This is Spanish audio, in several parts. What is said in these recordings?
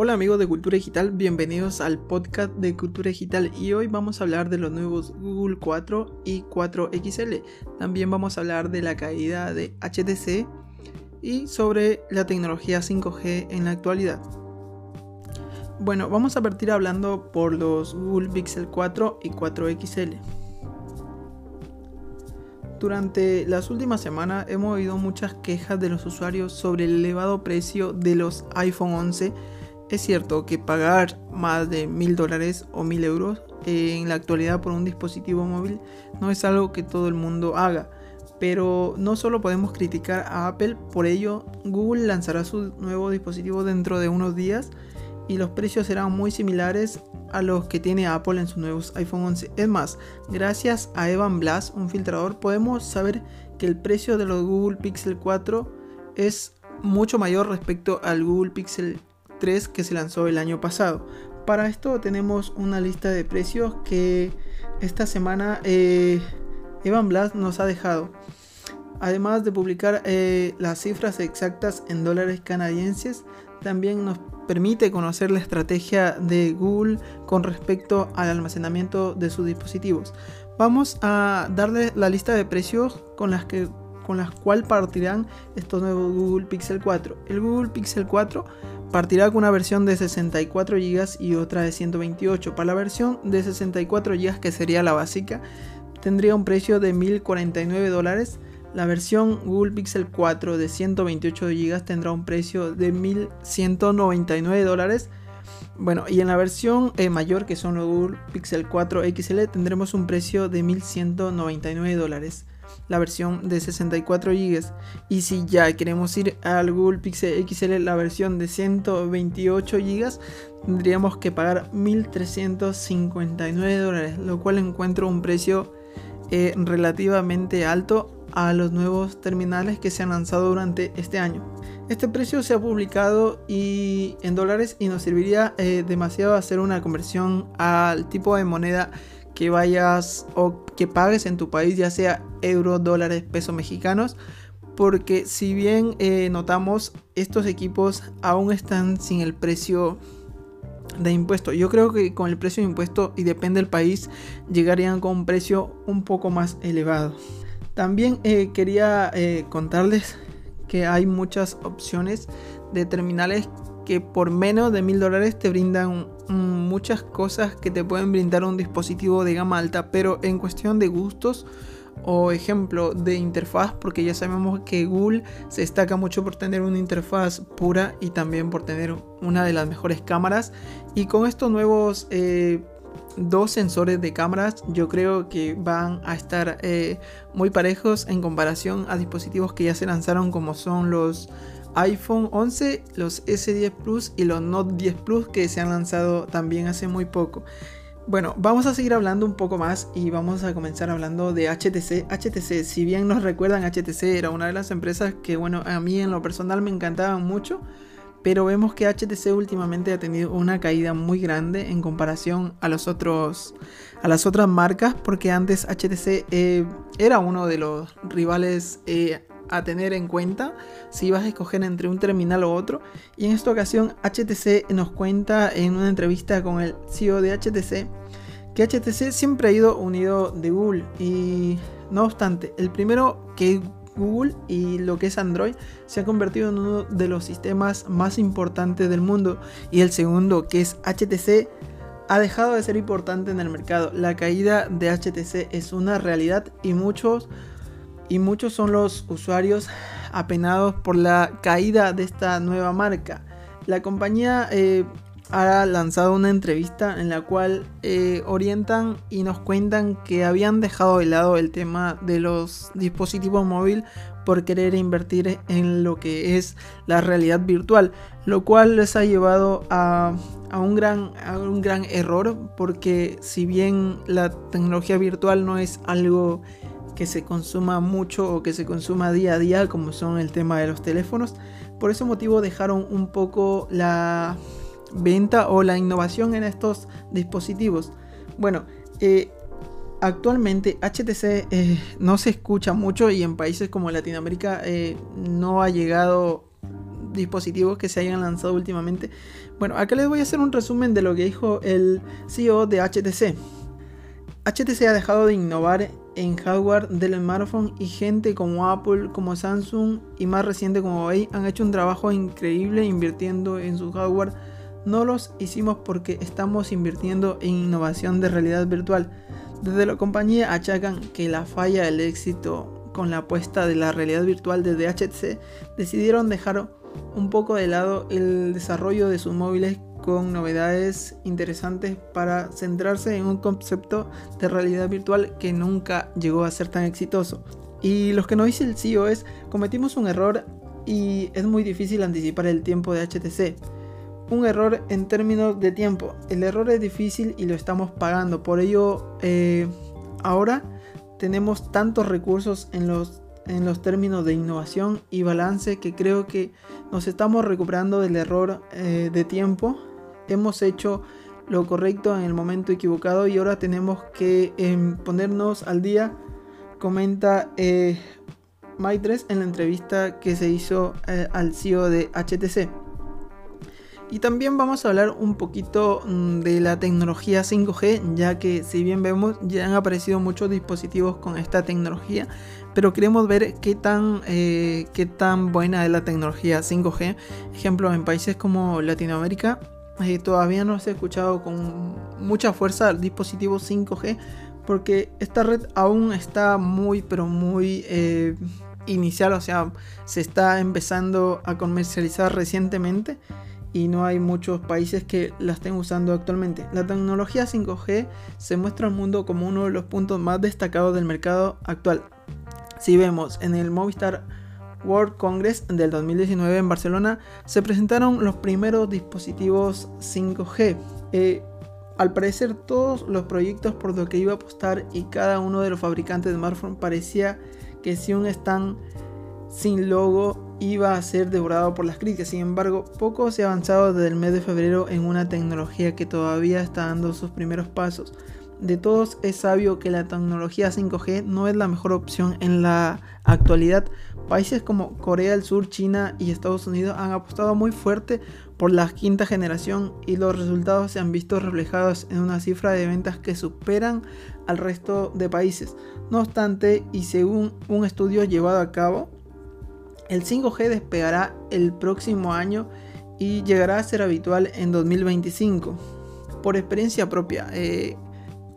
Hola amigos de Cultura Digital, bienvenidos al podcast de Cultura Digital y hoy vamos a hablar de los nuevos Google 4 y 4 XL. También vamos a hablar de la caída de HTC y sobre la tecnología 5G en la actualidad. Bueno, vamos a partir hablando por los Google Pixel 4 y 4 XL. Durante las últimas semanas hemos oído muchas quejas de los usuarios sobre el elevado precio de los iPhone 11 es cierto que pagar más de mil dólares o mil euros en la actualidad por un dispositivo móvil no es algo que todo el mundo haga. Pero no solo podemos criticar a Apple, por ello Google lanzará su nuevo dispositivo dentro de unos días y los precios serán muy similares a los que tiene Apple en sus nuevos iPhone 11. Es más, gracias a Evan Blass, un filtrador, podemos saber que el precio de los Google Pixel 4 es mucho mayor respecto al Google Pixel 3 que se lanzó el año pasado. Para esto tenemos una lista de precios que esta semana eh, Evan Blast nos ha dejado. Además de publicar eh, las cifras exactas en dólares canadienses, también nos permite conocer la estrategia de Google con respecto al almacenamiento de sus dispositivos. Vamos a darle la lista de precios con las que con las cuales partirán estos nuevos Google Pixel 4. El Google Pixel 4 Partirá con una versión de 64 GB y otra de 128. Para la versión de 64 GB, que sería la básica, tendría un precio de 1049 dólares. La versión Google Pixel 4 de 128 GB tendrá un precio de 1199 dólares. Bueno, y en la versión eh, mayor, que son los Google Pixel 4 XL, tendremos un precio de 1199 dólares la versión de 64 GB. Y si ya queremos ir al Google Pixel XL, la versión de 128 GB, tendríamos que pagar 1.359 dólares, lo cual encuentro un precio eh, relativamente alto a los nuevos terminales que se han lanzado durante este año. Este precio se ha publicado y en dólares y nos serviría eh, demasiado hacer una conversión al tipo de moneda que vayas o que pagues en tu país, ya sea euros, dólares, pesos mexicanos, porque si bien eh, notamos, estos equipos aún están sin el precio de impuesto. Yo creo que con el precio de impuesto, y depende del país, llegarían con un precio un poco más elevado. También eh, quería eh, contarles que hay muchas opciones de terminales que por menos de mil dólares te brindan muchas cosas que te pueden brindar un dispositivo de gama alta, pero en cuestión de gustos o ejemplo de interfaz, porque ya sabemos que Google se destaca mucho por tener una interfaz pura y también por tener una de las mejores cámaras. Y con estos nuevos eh, dos sensores de cámaras, yo creo que van a estar eh, muy parejos en comparación a dispositivos que ya se lanzaron, como son los iPhone 11, los S10 Plus y los Note 10 Plus que se han lanzado también hace muy poco. Bueno, vamos a seguir hablando un poco más y vamos a comenzar hablando de HTC. HTC, si bien nos recuerdan, HTC era una de las empresas que, bueno, a mí en lo personal me encantaban mucho, pero vemos que HTC últimamente ha tenido una caída muy grande en comparación a las otras marcas, porque antes HTC eh, era uno de los rivales eh, a tener en cuenta si vas a escoger entre un terminal o otro. Y en esta ocasión HTC nos cuenta en una entrevista con el CEO de HTC que HTC siempre ha ido unido de Google y no obstante, el primero que Google y lo que es Android se ha convertido en uno de los sistemas más importantes del mundo y el segundo que es HTC ha dejado de ser importante en el mercado. La caída de HTC es una realidad y muchos y muchos son los usuarios apenados por la caída de esta nueva marca. La compañía eh, ha lanzado una entrevista en la cual eh, orientan y nos cuentan que habían dejado de lado el tema de los dispositivos móviles por querer invertir en lo que es la realidad virtual, lo cual les ha llevado a, un, gran, a un gran error porque si bien la tecnología virtual no es algo que se consuma mucho o que se consuma día a día, como son el tema de los teléfonos. Por ese motivo dejaron un poco la venta o la innovación en estos dispositivos. Bueno, eh, actualmente HTC eh, no se escucha mucho y en países como Latinoamérica eh, no ha llegado dispositivos que se hayan lanzado últimamente. Bueno, acá les voy a hacer un resumen de lo que dijo el CEO de HTC. HTC ha dejado de innovar en hardware del smartphone y gente como Apple, como Samsung y más reciente como Huawei han hecho un trabajo increíble invirtiendo en su hardware. No los hicimos porque estamos invirtiendo en innovación de realidad virtual. Desde la compañía achacan que la falla del éxito con la apuesta de la realidad virtual desde HTC decidieron dejar un poco de lado el desarrollo de sus móviles con novedades interesantes para centrarse en un concepto de realidad virtual que nunca llegó a ser tan exitoso. Y lo que nos dice el CEO es, cometimos un error y es muy difícil anticipar el tiempo de HTC. Un error en términos de tiempo. El error es difícil y lo estamos pagando. Por ello, eh, ahora tenemos tantos recursos en los, en los términos de innovación y balance que creo que nos estamos recuperando del error eh, de tiempo hemos hecho lo correcto en el momento equivocado y ahora tenemos que em, ponernos al día, comenta eh, Maitres en la entrevista que se hizo al CEO de HTC. Y también vamos a hablar un poquito mm, de la tecnología 5G, ya que si bien vemos ya han aparecido muchos dispositivos con esta tecnología, pero queremos ver qué tan, eh, qué tan buena es la tecnología 5G. Ejemplo, en países como Latinoamérica todavía no se ha escuchado con mucha fuerza el dispositivo 5G porque esta red aún está muy pero muy eh, inicial, o sea, se está empezando a comercializar recientemente y no hay muchos países que la estén usando actualmente. La tecnología 5G se muestra al mundo como uno de los puntos más destacados del mercado actual. Si vemos en el Movistar World Congress del 2019 en Barcelona se presentaron los primeros dispositivos 5G. Eh, al parecer todos los proyectos por los que iba a apostar y cada uno de los fabricantes de smartphones parecía que si un stand sin logo iba a ser devorado por las críticas. Sin embargo, poco se ha avanzado desde el mes de febrero en una tecnología que todavía está dando sus primeros pasos. De todos es sabio que la tecnología 5G no es la mejor opción en la actualidad Países como Corea del Sur, China y Estados Unidos han apostado muy fuerte por la quinta generación y los resultados se han visto reflejados en una cifra de ventas que superan al resto de países. No obstante, y según un estudio llevado a cabo, el 5G despegará el próximo año y llegará a ser habitual en 2025. Por experiencia propia, eh,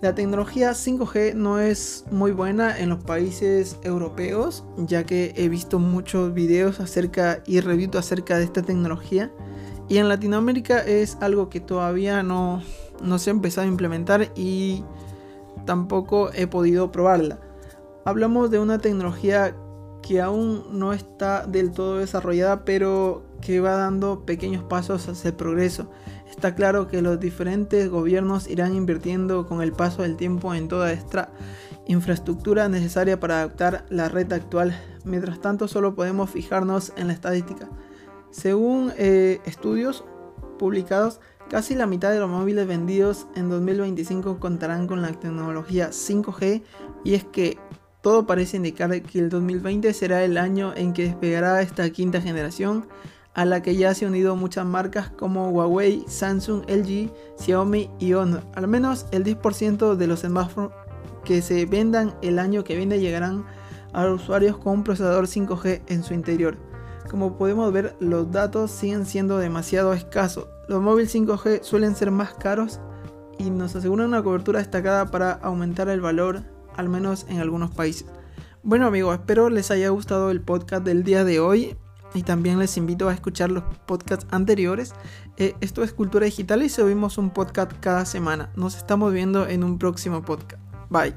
la tecnología 5G no es muy buena en los países europeos, ya que he visto muchos videos acerca y reviews acerca de esta tecnología. Y en Latinoamérica es algo que todavía no, no se ha empezado a implementar y tampoco he podido probarla. Hablamos de una tecnología que aún no está del todo desarrollada, pero que va dando pequeños pasos hacia el progreso. Está claro que los diferentes gobiernos irán invirtiendo con el paso del tiempo en toda esta infraestructura necesaria para adaptar la red actual. Mientras tanto, solo podemos fijarnos en la estadística. Según eh, estudios publicados, casi la mitad de los móviles vendidos en 2025 contarán con la tecnología 5G y es que todo parece indicar que el 2020 será el año en que despegará esta quinta generación a la que ya se han unido muchas marcas como Huawei, Samsung, LG, Xiaomi y Honor. Al menos el 10% de los smartphones que se vendan el año que viene llegarán a los usuarios con un procesador 5G en su interior. Como podemos ver, los datos siguen siendo demasiado escasos. Los móviles 5G suelen ser más caros y nos aseguran una cobertura destacada para aumentar el valor, al menos en algunos países. Bueno amigos, espero les haya gustado el podcast del día de hoy y también les invito a escuchar los podcasts anteriores. Eh, esto es Cultura Digital y subimos un podcast cada semana. Nos estamos viendo en un próximo podcast. Bye.